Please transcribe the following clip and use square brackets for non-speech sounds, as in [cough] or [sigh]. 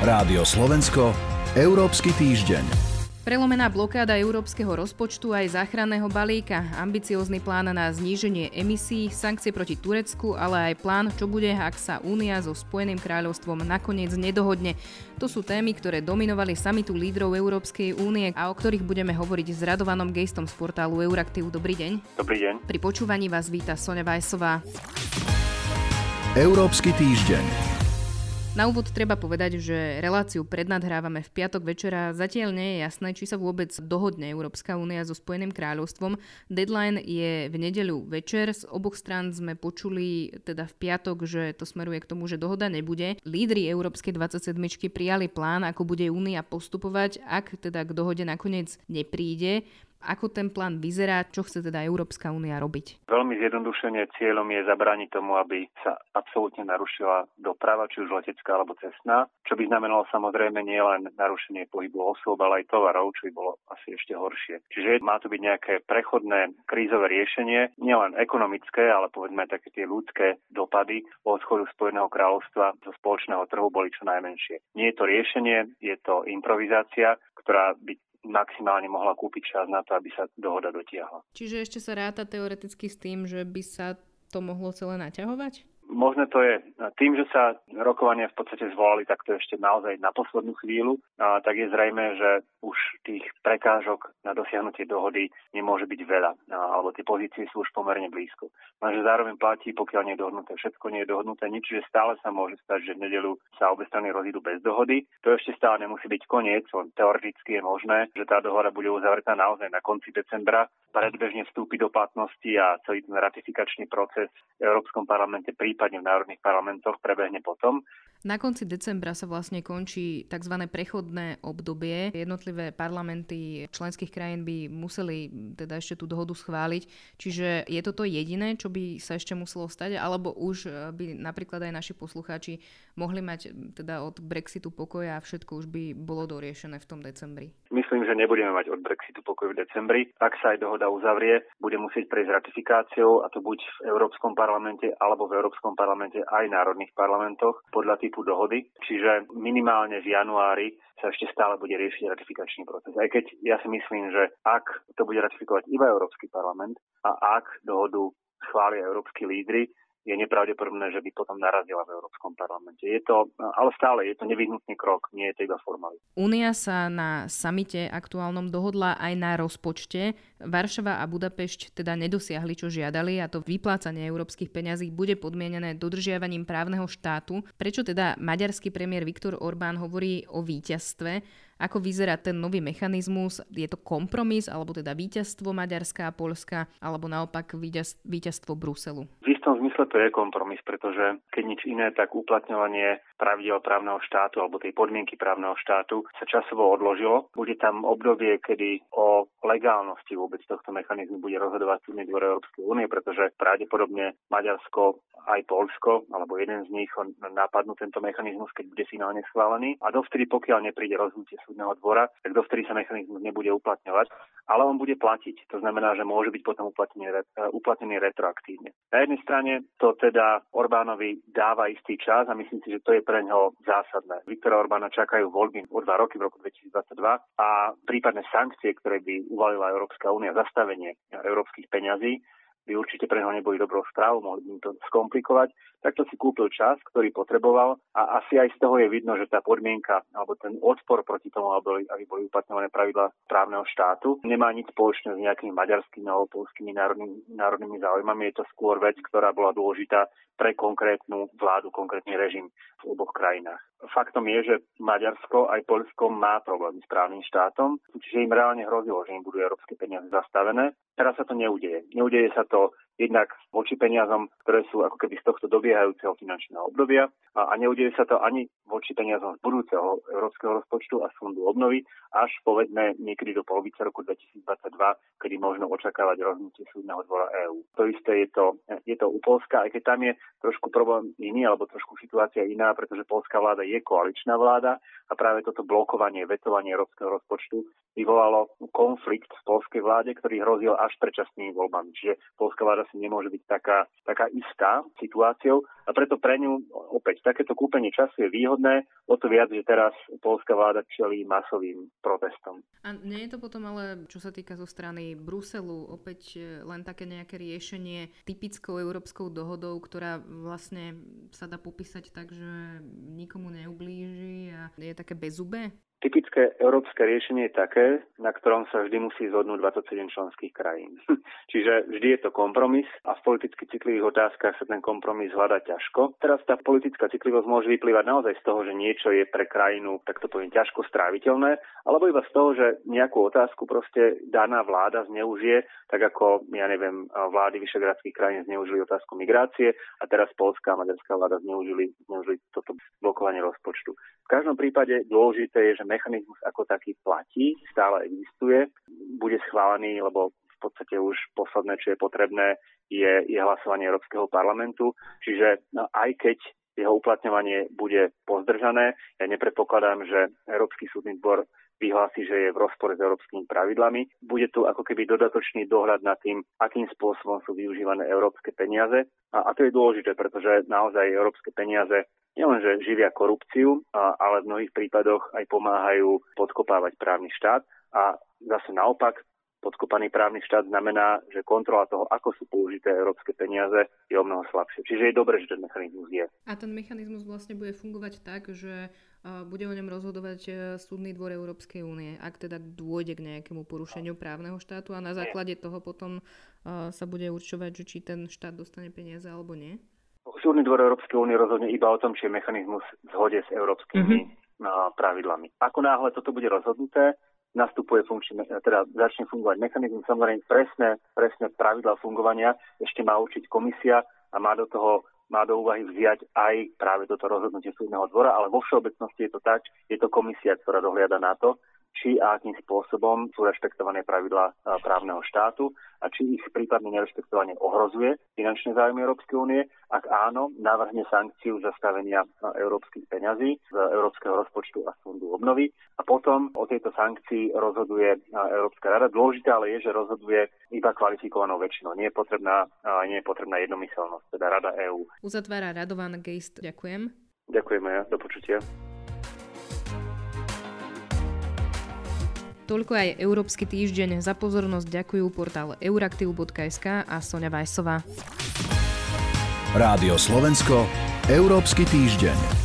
Rádio Slovensko, Európsky týždeň. Prelomená blokáda európskeho rozpočtu aj záchranného balíka, ambiciózny plán na zníženie emisí, sankcie proti Turecku, ale aj plán, čo bude, ak sa Únia so Spojeným kráľovstvom nakoniec nedohodne. To sú témy, ktoré dominovali samitu lídrov Európskej únie a o ktorých budeme hovoriť s Radovanom Gejstom z portálu Euraktiv. Dobrý deň. Dobrý deň. Pri počúvaní vás víta Sonja Vajsová. Európsky týždeň. Na úvod treba povedať, že reláciu prednadhrávame v piatok večera. Zatiaľ nie je jasné, či sa vôbec dohodne Európska únia so Spojeným kráľovstvom. Deadline je v nedeľu večer. Z oboch strán sme počuli teda v piatok, že to smeruje k tomu, že dohoda nebude. Lídry Európskej 27 prijali plán, ako bude únia postupovať, ak teda k dohode nakoniec nepríde. Ako ten plán vyzerá, čo chce teda Európska únia robiť? Veľmi zjednodušene cieľom je zabrániť tomu, aby sa absolútne narušila doprava, či už letecká alebo cestná, čo by znamenalo samozrejme nielen narušenie pohybu osôb, ale aj tovarov, čo by bolo asi ešte horšie. Čiže má to byť nejaké prechodné krízové riešenie, nielen ekonomické, ale povedzme také tie ľudské dopady odchodu Spojeného kráľovstva zo spoločného trhu boli čo najmenšie. Nie je to riešenie, je to improvizácia, ktorá by maximálne mohla kúpiť čas na to, aby sa dohoda dotiahla. Čiže ešte sa ráta teoreticky s tým, že by sa to mohlo celé naťahovať? Možno to je tým, že sa rokovania v podstate zvolali takto ešte naozaj na poslednú chvíľu, a tak je zrejme, že už tých prekážok na dosiahnutie dohody nemôže byť veľa, alebo tie pozície sú už pomerne blízko. Lenže zároveň platí, pokiaľ nie je dohodnuté všetko, nie je dohodnuté nič, že stále sa môže stať, že v nedelu sa obe strany rozídu bez dohody. To ešte stále nemusí byť koniec, len teoreticky je možné, že tá dohoda bude uzavretá naozaj na konci decembra, predbežne vstúpi do platnosti a celý ten ratifikačný proces v Európskom parlamente prípadne prípadne v národných parlamentoch prebehne potom. Na konci decembra sa vlastne končí tzv. prechodné obdobie. Jednotlivé parlamenty členských krajín by museli teda ešte tú dohodu schváliť. Čiže je to to jediné, čo by sa ešte muselo stať, alebo už eh, by napríklad aj naši poslucháči mohli mať teda od Brexitu pokoja a všetko už by bolo doriešené v tom decembri? Myslím, že nebudeme mať od Brexitu pokoj v decembri. Ak sa aj dohoda uzavrie, bude musieť prejsť ratifikáciou a to buď v Európskom parlamente alebo v Európskom parlamente aj národných parlamentoch podľa typu dohody. Čiže minimálne v januári sa ešte stále bude riešiť ratifikačný proces. Aj keď ja si myslím, že ak to bude ratifikovať iba Európsky parlament a ak dohodu schvália európsky lídry, je nepravdepodobné, že by potom narazila v Európskom parlamente. Je to, ale stále je to nevyhnutný krok, nie je to iba formalita. Únia sa na samite aktuálnom dohodla aj na rozpočte. Varšava a Budapešť teda nedosiahli, čo žiadali a to vyplácanie európskych peňazí bude podmienené dodržiavaním právneho štátu. Prečo teda maďarský premiér Viktor Orbán hovorí o víťazstve? Ako vyzerá ten nový mechanizmus? Je to kompromis, alebo teda víťazstvo Maďarska a Polska, alebo naopak víťazstvo Bruselu? V istom zmysle to je kompromis, pretože keď nič iné, tak uplatňovanie pravidel právneho štátu alebo tej podmienky právneho štátu sa časovo odložilo. Bude tam obdobie, kedy o legálnosti vôbec tohto mechanizmu bude rozhodovať súdny dvor Európskej únie, pretože pravdepodobne Maďarsko aj Polsko, alebo jeden z nich napadnú tento mechanizmus, keď bude finálne schválený. A dovtedy, pokiaľ nepríde rozhodnutie súdneho dvora, tak dovtedy sa mechanizmus nebude uplatňovať, ale on bude platiť. To znamená, že môže byť potom uplatnený, uplatnený retroaktívne. Na jednej strane to teda Orbánovi dáva istý čas a myslím si, že to je pre ňo zásadné. Viktora Orbána čakajú voľby o dva roky v roku 2022 a prípadné sankcie, ktoré by uvalila Európska únia, zastavenie európskych peňazí, by určite pre neho neboli dobrou správou, mohli by to skomplikovať, tak to si kúpil čas, ktorý potreboval a asi aj z toho je vidno, že tá podmienka alebo ten odpor proti tomu, aby boli uplatňované pravidla právneho štátu, nemá nič spoločné s nejakými maďarskými alebo polskými národnými, národnými záujmami. Je to skôr vec, ktorá bola dôležitá pre konkrétnu vládu, konkrétny režim v oboch krajinách. Faktom je, že Maďarsko aj Polsko má problém s právnym štátom, čiže im reálne hrozilo, že im budú európske peniaze zastavené. Teraz sa to neudeje. Neudeje sa to jednak voči peniazom, ktoré sú ako keby z tohto dobiehajúceho finančného obdobia a, a neudeje sa to ani voči peniazom z budúceho európskeho rozpočtu a fondu obnovy, až povedzme niekedy do polovice roku 2022, kedy možno očakávať rozhodnutie súdneho dvora EÚ. To isté je to, je to u Polska, aj keď tam je trošku problém iný, alebo trošku situácia iná, pretože polská vláda je koaličná vláda a práve toto blokovanie, vetovanie európskeho rozpočtu vyvolalo konflikt v polskej vláde, ktorý hrozil až predčasnými voľbami. Čiže polská vláda asi nemôže byť taká, taká istá situáciou a preto pre ňu opäť takéto kúpenie času je výhodné, o to viac, že teraz polská vláda čelí masovým protestom. A nie je to potom ale, čo sa týka zo strany Bruselu, opäť e, len také nejaké riešenie typickou európskou dohodou, ktorá vlastne sa dá popísať tak, že nikomu neublíži a je také bezubé? Typické európske riešenie je také, na ktorom sa vždy musí zhodnúť 27 členských krajín. [laughs] Čiže vždy je to kompromis a v politicky citlivých otázkach sa ten kompromis hľada ťažko. Teraz tá politická citlivosť môže vyplývať naozaj z toho, že niečo je pre krajinu, tak to poviem, ťažko stráviteľné, alebo iba z toho, že nejakú otázku proste daná vláda zneužije, tak ako, ja neviem, vlády vyšegradských krajín zneužili otázku migrácie a teraz polská a maďarská vláda zneužili, zneužili toto blokovanie rozpočtu. V každom prípade dôležité je, že mechanizmus ako taký platí, stále existuje, bude schválený, lebo v podstate už posledné, čo je potrebné, je, je hlasovanie Európskeho parlamentu. Čiže no, aj keď jeho uplatňovanie bude pozdržané, ja nepredpokladám, že Európsky súdny dvor vyhlási, že je v rozpore s európskymi pravidlami. Bude tu ako keby dodatočný dohľad nad tým, akým spôsobom sú využívané európske peniaze. A, a to je dôležité, pretože naozaj európske peniaze nielenže živia korupciu, ale v mnohých prípadoch aj pomáhajú podkopávať právny štát. A zase naopak, podkopaný právny štát znamená, že kontrola toho, ako sú použité európske peniaze, je o mnoho slabšie. Čiže je dobré, že ten mechanizmus je. A ten mechanizmus vlastne bude fungovať tak, že bude o ňom rozhodovať e, Súdny dvor Európskej únie, ak teda dôjde k nejakému porušeniu právneho štátu a na základe toho potom sa bude určovať, že či ten štát dostane peniaze alebo nie? Súdny dvor Európskej únie rozhodne iba o tom, či je mechanizmus v zhode s európskymi mm-hmm. pravidlami. Ako náhle toto bude rozhodnuté, nastupuje funkčný, teda začne fungovať mechanizmus. Samozrejme, presné, presné pravidla fungovania ešte má určiť komisia a má do toho má do úvahy vziať aj práve toto rozhodnutie súdneho dvora, ale vo všeobecnosti je to tak, je to komisia, ktorá dohliada na to, či a akým spôsobom sú rešpektované pravidlá právneho štátu a či ich prípadne nerešpektovanie ohrozuje finančné záujmy Európskej únie. Ak áno, navrhne sankciu zastavenia európskych peňazí z Európskeho rozpočtu a fondu obnovy a potom o tejto sankcii rozhoduje Európska rada. Dôležité ale je, že rozhoduje iba kvalifikovanou väčšinou. Nie je potrebná, nie je potrebná jednomyselnosť, teda Rada EÚ. Uzatvára Radovan Geist. Ďakujem. Ďakujeme, do počutia. Toľko aj Európsky týždeň. Za pozornosť ďakujú portál euraktiv.sk a Sonja Vajsová. Rádio Slovensko, Európsky týždeň.